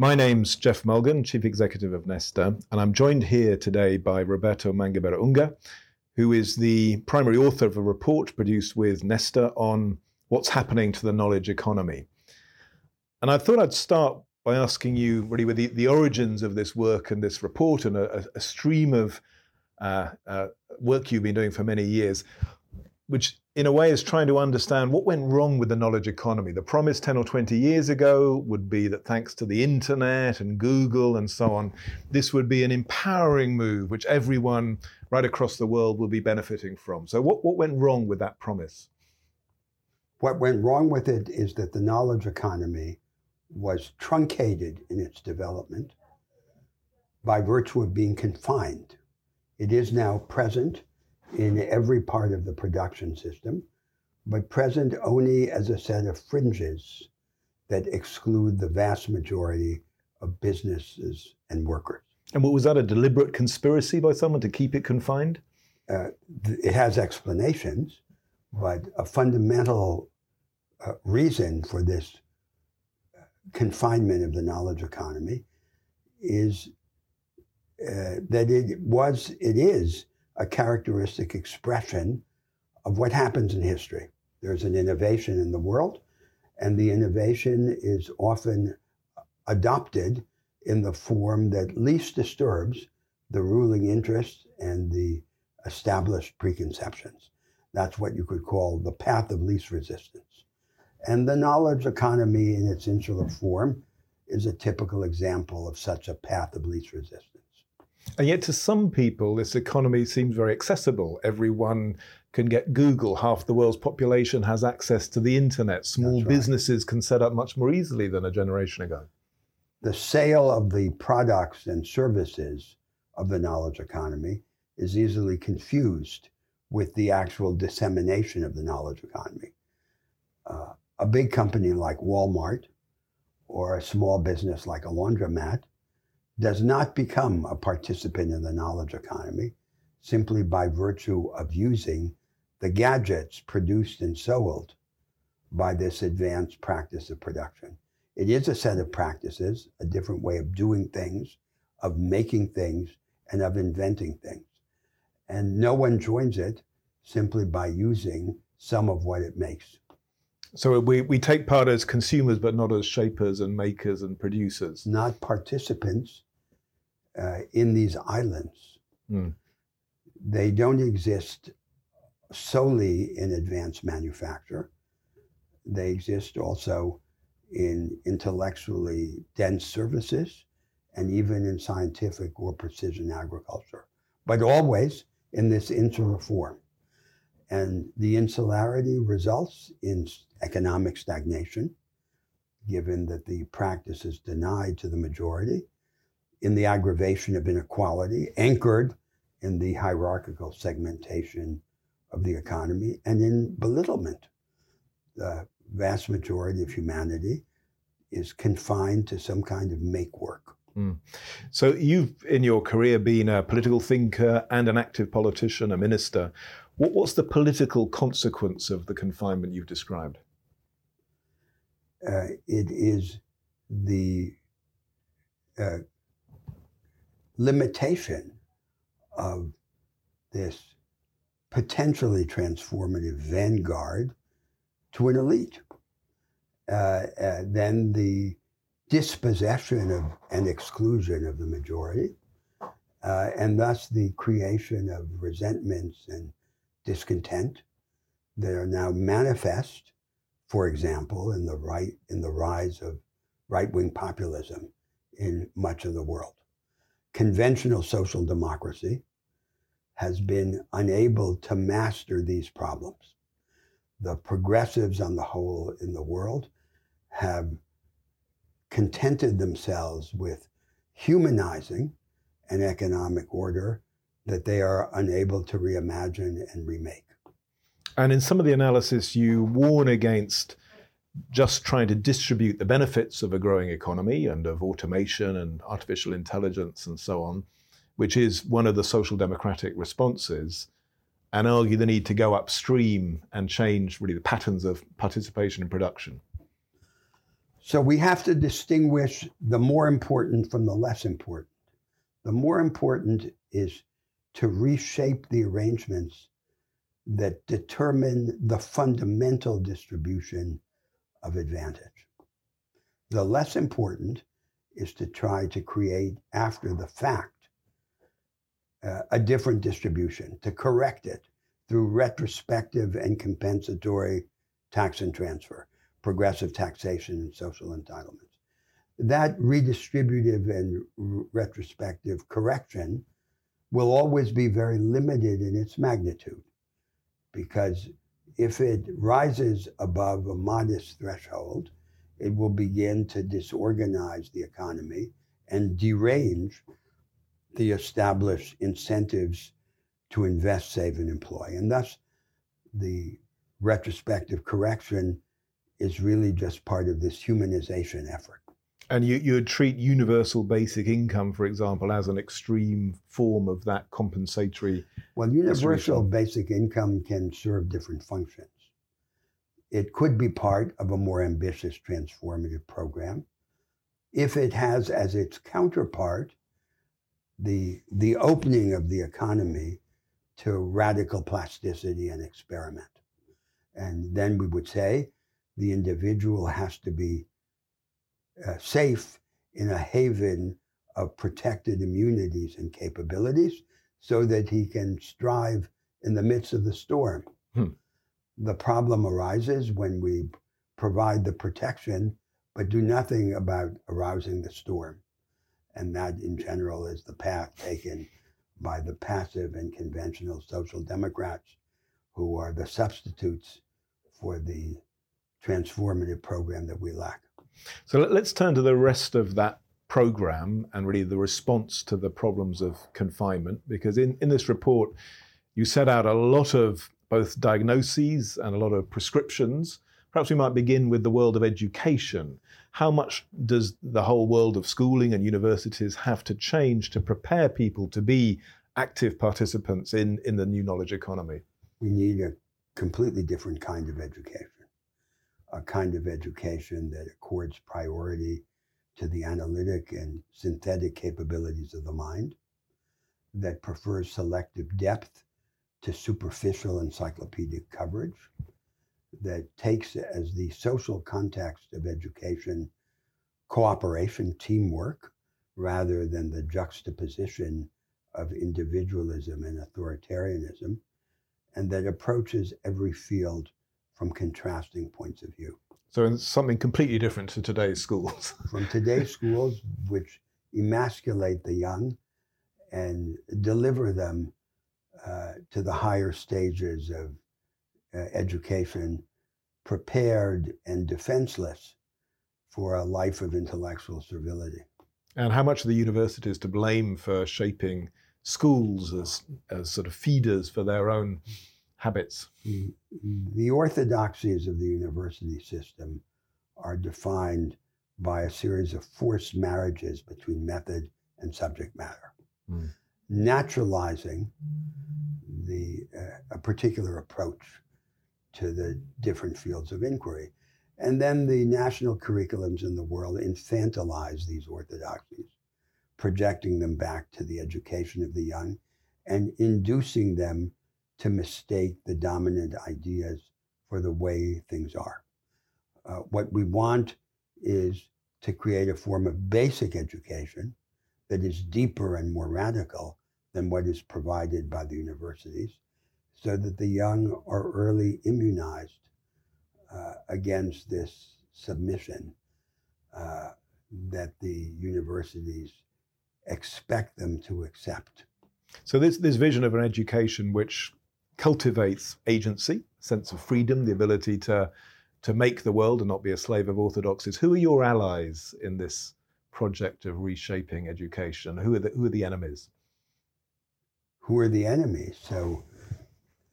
My name's Geoff Mulgan, Chief Executive of Nesta, and I'm joined here today by Roberto Mangabeira Unger, who is the primary author of a report produced with Nesta on what's happening to the knowledge economy. And I thought I'd start by asking you really with the, the origins of this work and this report and a, a stream of uh, uh, work you've been doing for many years, which in a way is trying to understand what went wrong with the knowledge economy. The promise 10 or 20 years ago would be that thanks to the internet and Google and so on, this would be an empowering move which everyone right across the world will be benefiting from. So, what, what went wrong with that promise? What went wrong with it is that the knowledge economy was truncated in its development by virtue of being confined. It is now present in every part of the production system, but present only as a set of fringes that exclude the vast majority of businesses and workers. And what was that a deliberate conspiracy by someone to keep it confined? Uh, it has explanations, but a fundamental uh, reason for this confinement of the knowledge economy is uh, that it was, it is a characteristic expression of what happens in history. There's an innovation in the world, and the innovation is often adopted in the form that least disturbs the ruling interests and the established preconceptions. That's what you could call the path of least resistance. And the knowledge economy in its insular form is a typical example of such a path of least resistance. And yet, to some people, this economy seems very accessible. Everyone can get Google. Half the world's population has access to the internet. Small right. businesses can set up much more easily than a generation ago. The sale of the products and services of the knowledge economy is easily confused with the actual dissemination of the knowledge economy. Uh, a big company like Walmart or a small business like a laundromat does not become a participant in the knowledge economy simply by virtue of using the gadgets produced and sold by this advanced practice of production. It is a set of practices, a different way of doing things, of making things, and of inventing things. And no one joins it simply by using some of what it makes. So we, we take part as consumers, but not as shapers and makers and producers. Not participants, uh, in these islands. Mm. They don't exist solely in advanced manufacture. They exist also in intellectually dense services and even in scientific or precision agriculture, but always in this insular form. And the insularity results in economic stagnation, given that the practice is denied to the majority in the aggravation of inequality, anchored in the hierarchical segmentation of the economy, and in belittlement. The vast majority of humanity is confined to some kind of make work. Mm. So you've, in your career, been a political thinker and an active politician, a minister. What, what's the political consequence of the confinement you've described? Uh, it is the uh, limitation of this potentially transformative vanguard to an elite. Uh, uh, then the dispossession of and exclusion of the majority, uh, and thus the creation of resentments and discontent that are now manifest, for example, in the right in the rise of right-wing populism in much of the world conventional social democracy has been unable to master these problems. The progressives on the whole in the world have contented themselves with humanizing an economic order that they are unable to reimagine and remake. And in some of the analysis, you warn against just trying to distribute the benefits of a growing economy and of automation and artificial intelligence and so on, which is one of the social democratic responses, and argue the need to go upstream and change really the patterns of participation and production. So we have to distinguish the more important from the less important. The more important is to reshape the arrangements that determine the fundamental distribution of advantage. The less important is to try to create, after the fact, uh, a different distribution, to correct it through retrospective and compensatory tax and transfer, progressive taxation, and social entitlements. That redistributive and retrospective correction will always be very limited in its magnitude because if it rises above a modest threshold, it will begin to disorganize the economy and derange the established incentives to invest, save, and employ. And thus, the retrospective correction is really just part of this humanization effort. And you, you would treat universal basic income, for example, as an extreme form of that compensatory. Well, universal basic income can serve different functions. It could be part of a more ambitious transformative program. If it has as its counterpart the, the opening of the economy to radical plasticity and experiment. And then we would say the individual has to be uh, safe in a haven of protected immunities and capabilities so that he can strive in the midst of the storm. Hmm. The problem arises when we provide the protection but do nothing about arousing the storm. And that, in general, is the path taken by the passive and conventional social democrats who are the substitutes for the transformative program that we lack. So let's turn to the rest of that program and really the response to the problems of confinement, because in, in this report, you set out a lot of both diagnoses and a lot of prescriptions. Perhaps we might begin with the world of education. How much does the whole world of schooling and universities have to change to prepare people to be active participants in, in the new knowledge economy? We need a completely different kind of education a kind of education that accords priority to the analytic and synthetic capabilities of the mind, that prefers selective depth to superficial encyclopedic coverage, that takes as the social context of education cooperation, teamwork, rather than the juxtaposition of individualism and authoritarianism, and that approaches every field from contrasting points of view. So it's something completely different to today's schools. from today's schools, which emasculate the young and deliver them uh, to the higher stages of uh, education, prepared and defenseless for a life of intellectual servility. And how much are the universities to blame for shaping schools as, as sort of feeders for their own habits? The orthodoxies of the university system are defined by a series of forced marriages between method and subject matter, mm. naturalizing the uh, a particular approach to the different fields of inquiry. And then the national curriculums in the world infantilize these orthodoxies, projecting them back to the education of the young and inducing them to mistake the dominant ideas for the way things are. Uh, what we want is to create a form of basic education that is deeper and more radical than what is provided by the universities, so that the young are early immunized uh, against this submission uh, that the universities expect them to accept. So this this vision of an education which cultivates agency, sense of freedom, the ability to to make the world and not be a slave of orthodoxies. Who are your allies in this project of reshaping education? Who are the who are the enemies? Who are the enemies? So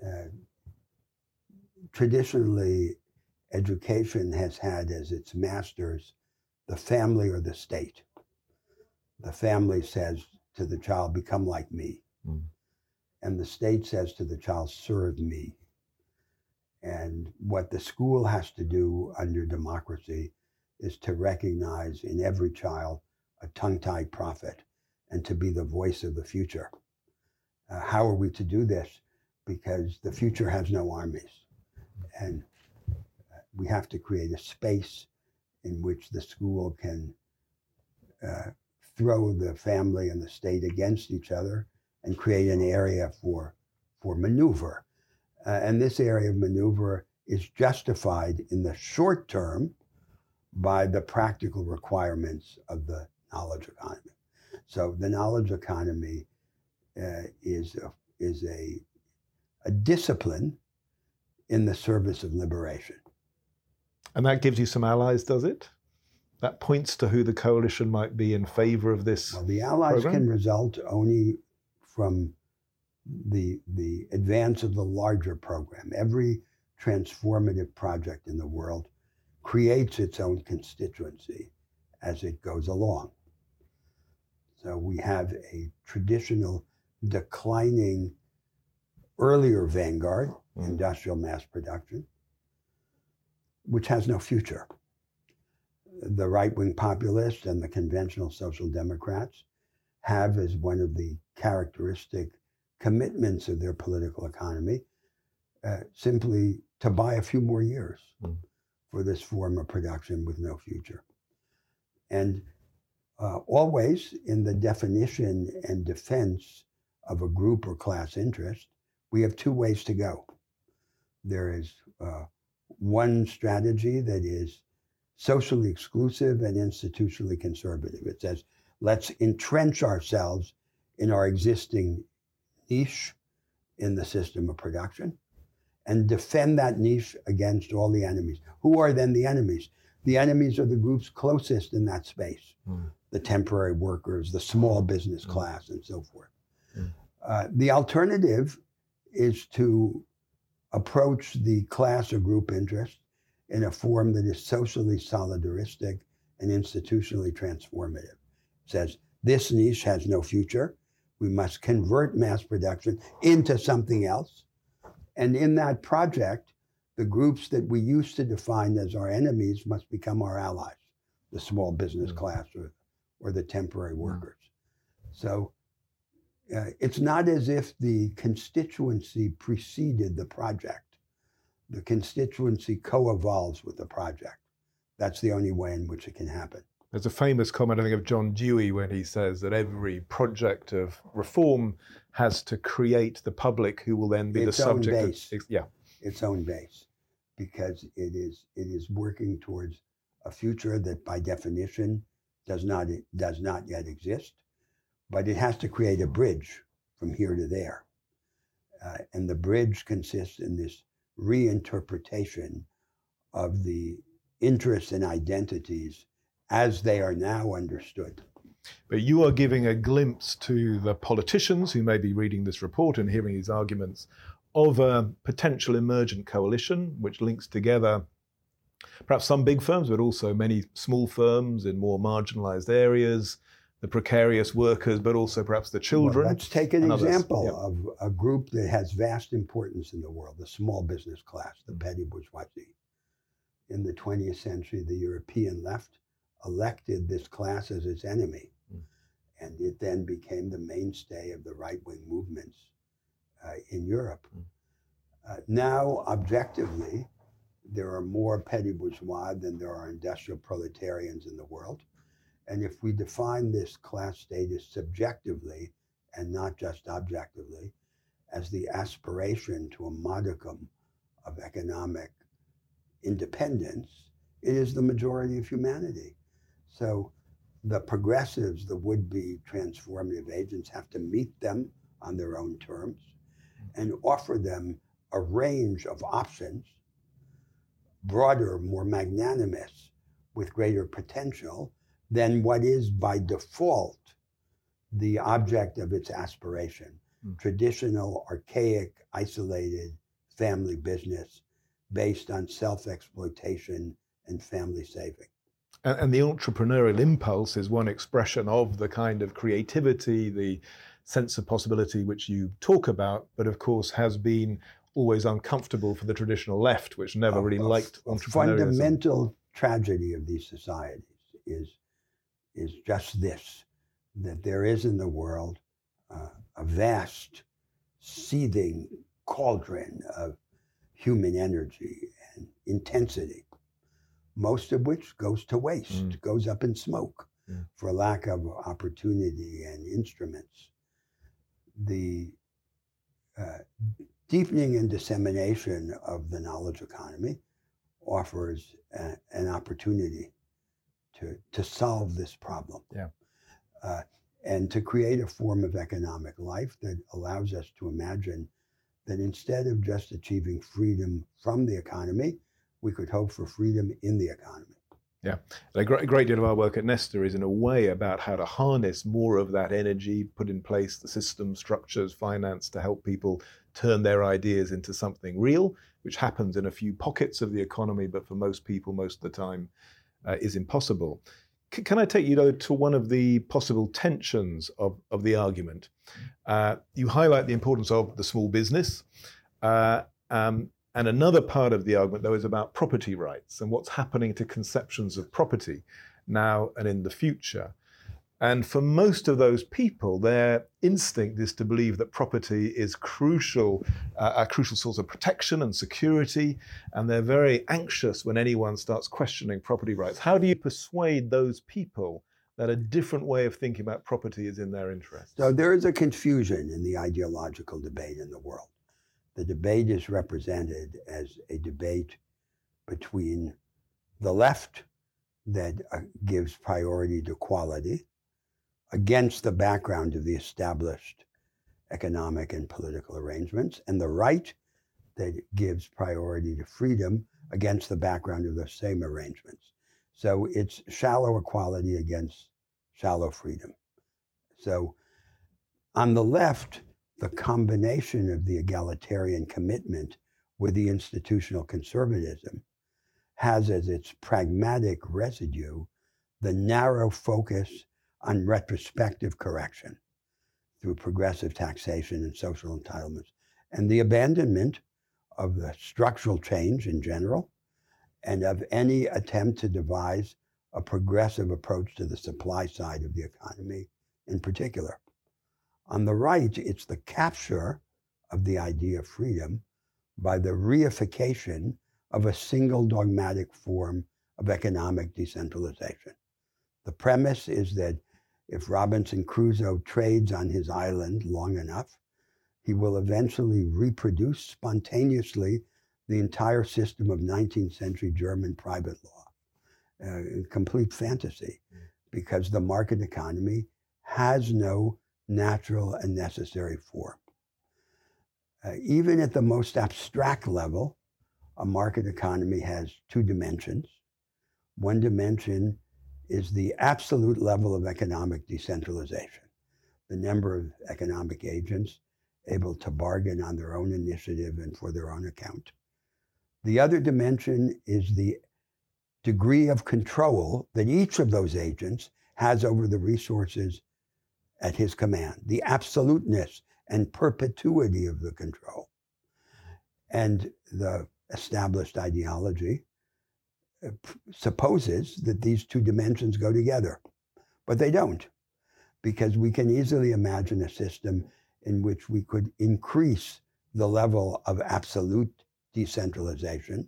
uh, traditionally, education has had as its masters the family or the state. The family says to the child, "Become like me." Mm and the state says to the child, serve me. And what the school has to do under democracy is to recognize in every child a tongue tied prophet and to be the voice of the future. Uh, how are we to do this? Because the future has no armies. And uh, we have to create a space in which the school can uh, throw the family and the state against each other and create an area for, for maneuver. Uh, and this area of maneuver is justified in the short term by the practical requirements of the knowledge economy. So the knowledge economy uh, is a, is a, a discipline in the service of liberation. And that gives you some allies, does it? That points to who the coalition might be in favor of this. Well, the allies program? can result only from the the advance of the larger program. Every transformative project in the world creates its own constituency as it goes along. So we have a traditional declining earlier vanguard, Mm. industrial mass production, which has no future. The right wing populists and the conventional social democrats have as one of the characteristic commitments of their political economy uh, simply to buy a few more years Mm. for this form of production with no future. And uh, always in the definition and defense of a group or class interest, we have two ways to go. There is uh, one strategy that is socially exclusive and institutionally conservative. It says, let's entrench ourselves in our existing niche in the system of production and defend that niche against all the enemies. Who are then the enemies? The enemies are the groups closest in that space Mm. the temporary workers, the small business Mm. class, and so forth. Mm. Uh, the alternative is to approach the class or group interest in a form that is socially solidaristic and institutionally transformative. Says this niche has no future. We must convert mass production into something else. And in that project, the groups that we used to define as our enemies must become our allies, the small business Mm. class or, or the temporary workers. So uh, it's not as if the constituency preceded the project. The constituency co evolves with the project. That's the only way in which it can happen. There's a famous comment, I think, of John Dewey when he says that every project of reform has to create the public who will then be Its the own subject base. of. Yeah. its own base because it is it is working towards a future that by definition does not does not yet exist but it has to create a bridge from here to there uh, and the bridge consists in this reinterpretation of the interests and identities as they are now understood But you are giving a glimpse to the politicians who may be reading this report and hearing these arguments of a potential emergent coalition which links together perhaps some big firms, but also many small firms in more marginalized areas, the precarious workers, but also perhaps the children. Well, let's take an example Yeah. of a group that has vast importance in the world, the small business class, the Mm. petty bourgeoisie. In the 20th century, the European left elected this class as its enemy. Mm. And it then became the mainstay of the right wing movements uh, in Europe. Mm. Uh, now, objectively, there are more petty bourgeois than there are industrial proletarians in the world. And if we define this class status subjectively and not just objectively as the aspiration to a modicum of economic independence, it is the majority of humanity. So the progressives, the would be transformative agents, have to meet them on their own terms and offer them a range of options, broader, more magnanimous, with greater potential than what is by default the object of its aspiration Mm. traditional, archaic, isolated family business based on self exploitation and family saving. And, and the entrepreneurial impulse is one expression of the kind of creativity, the sense of possibility which you talk about, but of course has been always uncomfortable for the traditional left, which never really a- liked a entrepreneurialism. fundamental tragedy of these societies is, is just this that there is in the world uh, a vast, seething cauldron of human energy and intensity, most of which goes to waste, mm. goes up in smoke yeah. for lack of opportunity and instruments. The uh, deepening and dissemination of the knowledge economy offers a, an opportunity to, to solve this problem. Yeah. Uh, and to create a form of economic life that allows us to imagine that instead of just achieving freedom from the economy, we could hope for freedom in the economy. Yeah, and a great, great deal of our work at Nesta is in a way about how to harness more of that energy, put in place the system, structures, finance to help people turn their ideas into something real, which happens in a few pockets of the economy, but for most people, most of the time, uh, is impossible. C- can I take you though to one of the possible tensions of, of the argument? Uh, you highlight the importance of the small business. Uh, um, and another part of the argument, though, is about property rights and what's happening to conceptions of property now and in the future. And for most of those people, their instinct is to believe that property is crucial, uh, a crucial source of protection and security, and they're very anxious when anyone starts questioning property rights. How do you persuade those people that a different way of thinking about property is in their interest? So there is a confusion in the ideological debate in the world. The debate is represented as a debate between the left that uh, gives priority to quality against the background of the established economic and political arrangements, and the right that gives priority to freedom against the background of those same arrangements. So it's shallow equality against shallow freedom. So on the left, the combination of the egalitarian commitment with the institutional conservatism has as its pragmatic residue the narrow focus on retrospective correction through progressive taxation and social entitlements, and the abandonment of the structural change in general and of any attempt to devise a progressive approach to the supply side of the economy in particular. On the right, it's the capture of the idea of freedom by the reification of a single dogmatic form of economic decentralization. The premise is that if Robinson Crusoe trades on his island long enough, he will eventually reproduce spontaneously the entire system of 19th century German private law. Uh, complete fantasy, mm. because the market economy has no natural and necessary form. Uh, even at the most abstract level, a market economy has two dimensions. One dimension is the absolute level of economic decentralization, the number of economic agents able to bargain on their own initiative and for their own account. The other dimension is the degree of control that each of those agents has over the resources at his command, the absoluteness and perpetuity of the control. And the established ideology uh, supposes that these two dimensions go together, but they don't, because we can easily imagine a system in which we could increase the level of absolute decentralization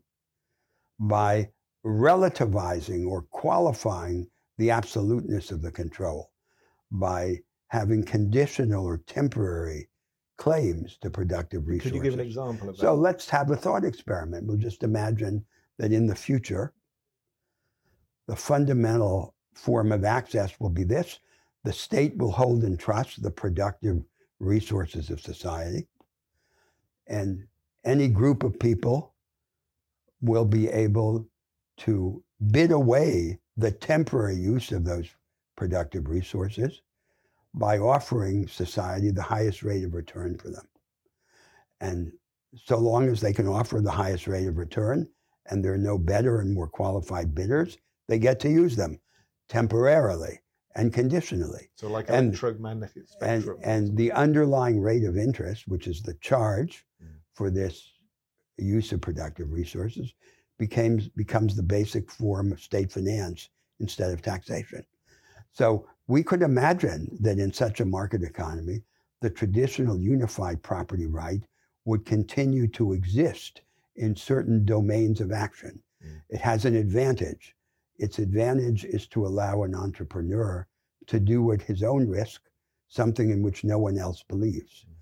by relativizing or qualifying the absoluteness of the control by having conditional or temporary claims to productive resources. Could you give an example of that? So let's have a thought experiment. We'll just imagine that in the future, the fundamental form of access will be this the state will hold in trust the productive resources of society, and any group of people will be able to bid away the temporary use of those productive resources by offering society the highest rate of return for them. And so long as they can offer the highest rate of return and there are no better and more qualified bidders, they get to use them temporarily and conditionally. So, like and, electromagnetic spectrum. And, and the underlying rate of interest, which is the charge mm. for this use of productive resources, becomes, becomes the basic form of state finance instead of taxation. So we could imagine that in such a market economy, the traditional unified property right would continue to exist in certain domains of action. Mm. It has an advantage. Its advantage is to allow an entrepreneur to do at his own risk something in which no one else believes. Mm.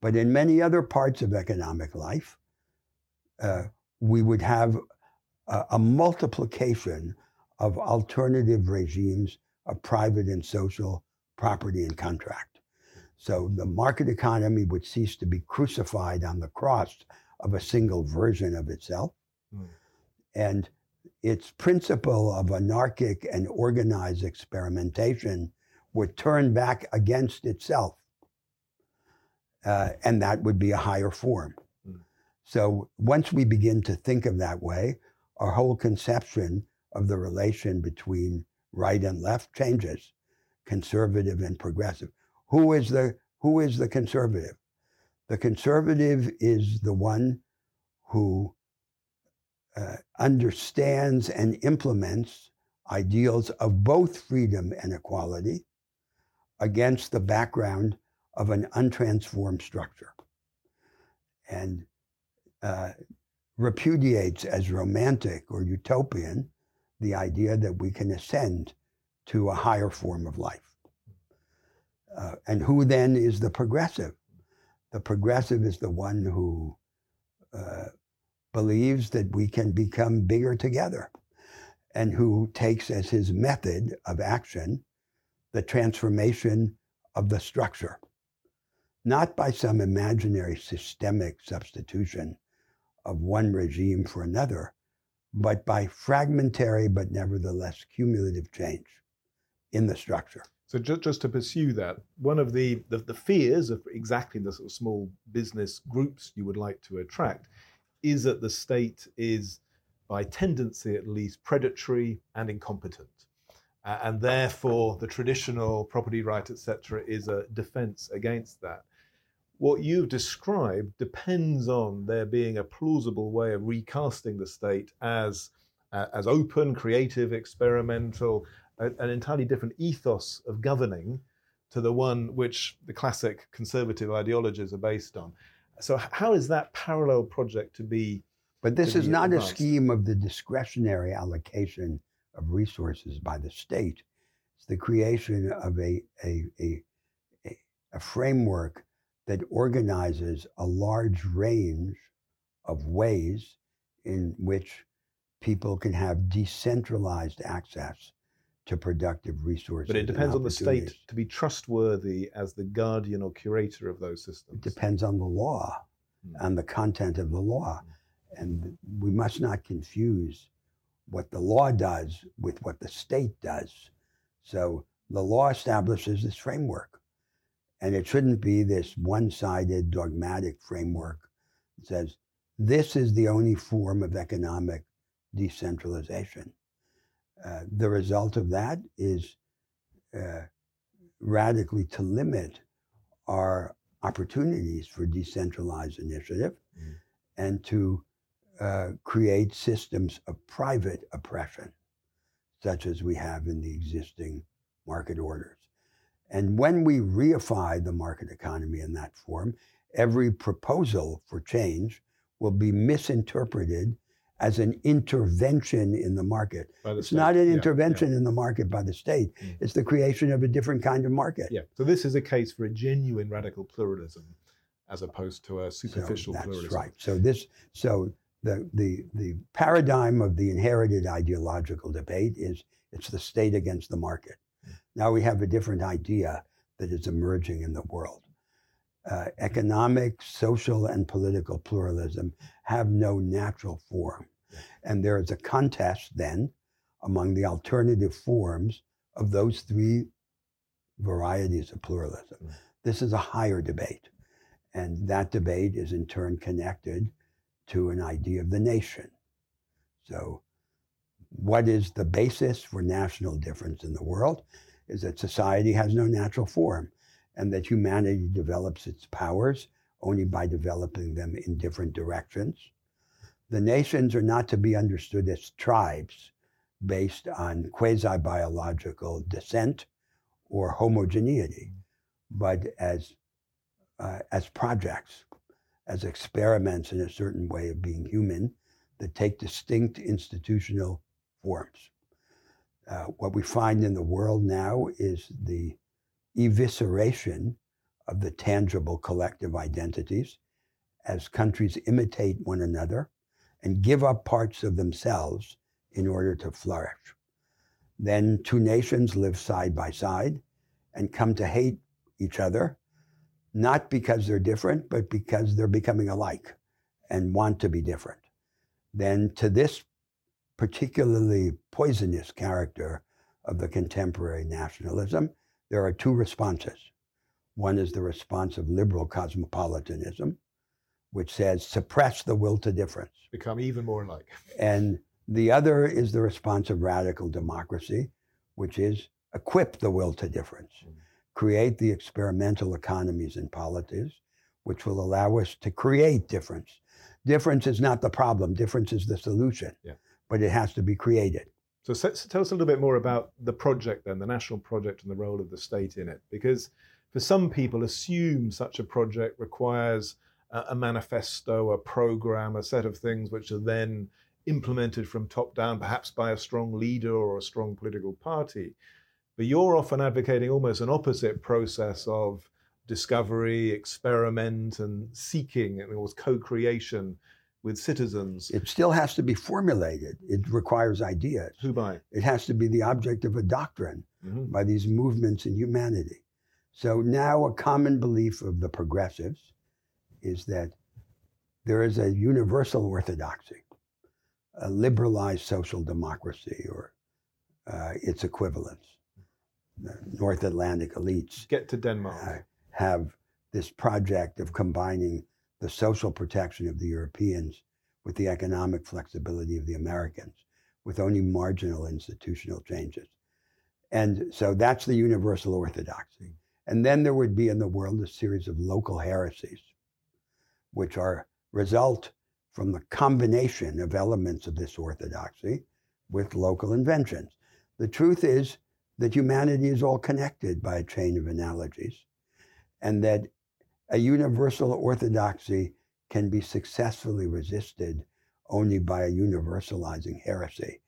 But in many other parts of economic life, uh, we would have a, a multiplication of alternative regimes of private and social property and contract. So the market economy would cease to be crucified on the cross of a single version of itself. Mm. And its principle of anarchic and organized experimentation would turn back against itself. Uh, and that would be a higher form. Mm. So once we begin to think of that way, our whole conception of the relation between right and left changes, conservative and progressive. Who is the who is the conservative? The conservative is the one who uh, understands and implements ideals of both freedom and equality against the background of an untransformed structure and uh, repudiates as romantic or utopian the idea that we can ascend to a higher form of life. Uh, and who then is the progressive? The progressive is the one who uh, believes that we can become bigger together and who takes as his method of action the transformation of the structure, not by some imaginary systemic substitution of one regime for another, but by fragmentary but nevertheless cumulative change in the structure. So just, just to pursue that, one of the, the, the fears of exactly the sort of small business groups you would like to attract is that the state is, by tendency at least, predatory and incompetent. Uh, and therefore, the traditional property right, etc., is a defense against that what you've described depends on there being a plausible way of recasting the state as uh, as open, creative, experimental, a, an entirely different ethos of governing to the one which the classic conservative ideologies are based on. So, how is that parallel project to be? But this is not advanced? a scheme of the discretionary allocation of resources by the state. It's the creation of a, a, a, a framework that organizes a large range of ways in which people can have decentralized access to productive resources. But it depends on the state to be trustworthy as the guardian or curator of those systems. It depends on the law mm. and the content of the law. Mm. And we must not confuse what the law does with what the state does. So the law establishes this framework. And it shouldn't be this one sided dogmatic framework that says this is the only form of economic decentralization. Uh, the result of that is uh, radically to limit our opportunities for decentralized initiative mm. and to uh, create systems of private oppression, such as we have in the existing market orders. And when we reify the market economy in that form, every proposal for change will be misinterpreted as an intervention in the market. The it's state. not an yeah, intervention yeah. in the market by the state. Mm. It's the creation of a different kind of market. Yeah. So this is a case for a genuine radical pluralism as opposed to a superficial so that's pluralism. right. So this so the the the paradigm of the inherited ideological debate is it's the state against the market. Now we have a different idea that is emerging in the world. Uh, economic, social, and political pluralism have no natural form. And there is a contest then among the alternative forms of those three varieties of pluralism. Mm. This is a higher debate. And that debate is in turn connected to an idea of the nation. So, what is the basis for national difference in the world? Is that society has no natural form and that humanity develops its powers only by developing them in different directions. The nations are not to be understood as tribes based on quasi biological descent or homogeneity, but as, uh, as projects, as experiments in a certain way of being human that take distinct institutional forms. Uh, what we find in the world now is the evisceration of the tangible collective identities as countries imitate one another and give up parts of themselves in order to flourish. Then two nations live side by side and come to hate each other, not because they're different, but because they're becoming alike and want to be different. Then to this particularly poisonous character of the contemporary nationalism, there are two responses. One is the response of liberal cosmopolitanism, which says suppress the will to difference. Become even more alike. And the other is the response of radical democracy, which is equip the will to difference, mm. create the experimental economies in politics, which will allow us to create difference. Difference is not the problem, difference is the solution, yeah. But it has to be created. So, so tell us a little bit more about the project then, the national project and the role of the state in it. Because for some people, assume such a project requires a, a manifesto, a program, a set of things which are then implemented from top down, perhaps by a strong leader or a strong political party. But you're often advocating almost an opposite process of discovery, experiment, and seeking, and almost co-creation with citizens. It still has to be formulated. It requires ideas. Who by? It has to be the object of a doctrine mm-hmm. by these movements in humanity. So now a common belief of the progressives is that there is a universal orthodoxy a liberalized social democracy or uh, its equivalents. The North Atlantic elites get to Denmark. Uh, have this project of combining the social protection of the Europeans with the economic flexibility of the Americans, with only marginal institutional changes. And so that's the universal orthodoxy. And then there would be in the world a series of local heresies, which are result from the combination of elements of this orthodoxy with local inventions. The truth is that humanity is all connected by a chain of analogies, and that a universal orthodoxy can be successfully resisted only by a universalizing heresy,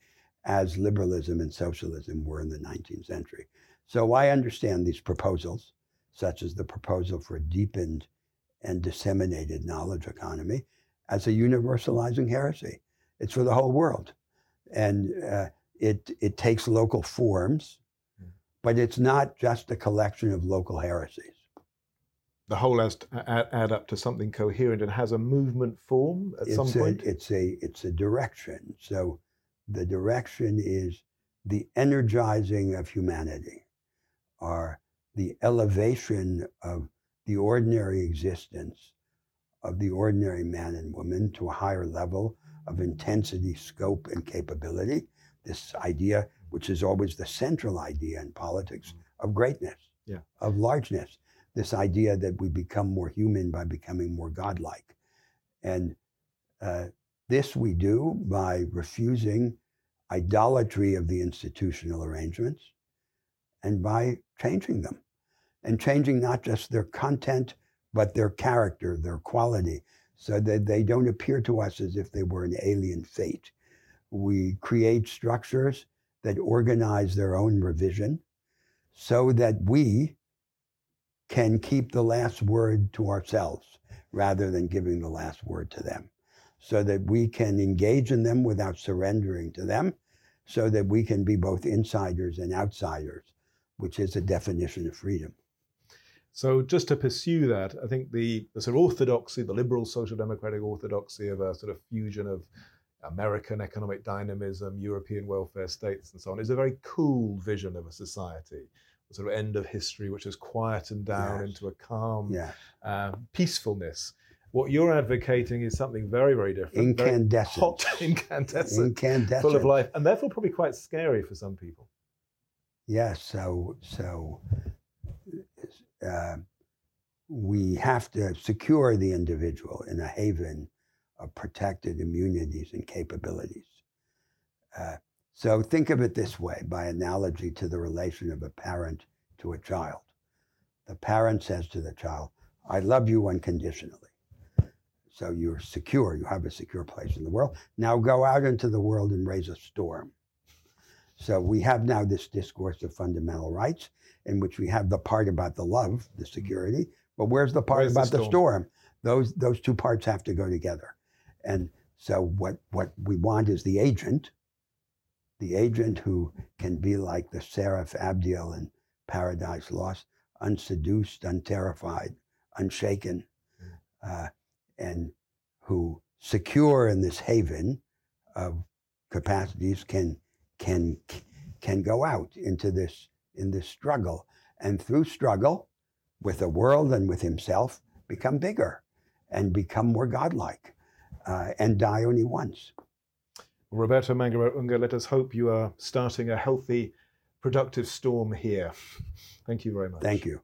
as liberalism and socialism were in the 19th century. So I understand these proposals, such as the proposal for a deepened and disseminated knowledge economy, as a universalizing heresy. It's for the whole world. And uh, it, it takes local forms, hmm. but it's not just a collection of local heresies. The whole has to add, add up to something coherent and has a movement form at it's some point? A, it's, a, it's a direction. So the direction is the energizing of humanity, or the elevation of the ordinary existence of the ordinary man and woman to a higher level of intensity, scope, and capability. This idea, which is always the central idea in politics, mm. of greatness, yeah. of largeness. This idea that we become more human by becoming more godlike. And uh, this we do by refusing idolatry of the institutional arrangements and by changing them. And changing not just their content, but their character, their quality, so that they don't appear to us as if they were an alien fate. We create structures that organize their own revision so that we can keep the last word to ourselves rather than giving the last word to them. So that we can engage in them without surrendering to them, so that we can be both insiders and outsiders, which is a definition of freedom. So just to pursue that, I think the, the sort of orthodoxy, the liberal social democratic orthodoxy of a sort of fusion of American economic dynamism, European welfare states, and so on, is a very cool vision of a society, sort of end of history, which has quietened down yes. into a calm yeah. uh, peacefulness. What you're advocating is something very, very different. Incandescent. Very hot, incandescent, incandescent. Full of life, and therefore probably quite scary for some people. Yes, so so uh, we have to secure the individual in a haven of protected immunities and capabilities. Uh, so think of it this way by analogy to the relation of a parent to a child. The parent says to the child, I love you unconditionally. So you're secure, you have a secure place in the world. Now go out into the world and raise a storm. So we have now this discourse of fundamental rights in which we have the part about the love, the security, but where's the part Where's about the storm? storm? Those those two parts have to go together. And so what what we want is the agent, the agent who can be like the seraph Abdiel in Paradise Lost, unseduced, unterrified, unshaken, uh, and who secure in this haven of capacities can can can go out into this in this struggle and through struggle with the world and with himself become bigger and become more godlike uh, and die only once Roberto Mangabeira Unger, let us hope you are starting a healthy, productive storm here. Thank you very much. thank you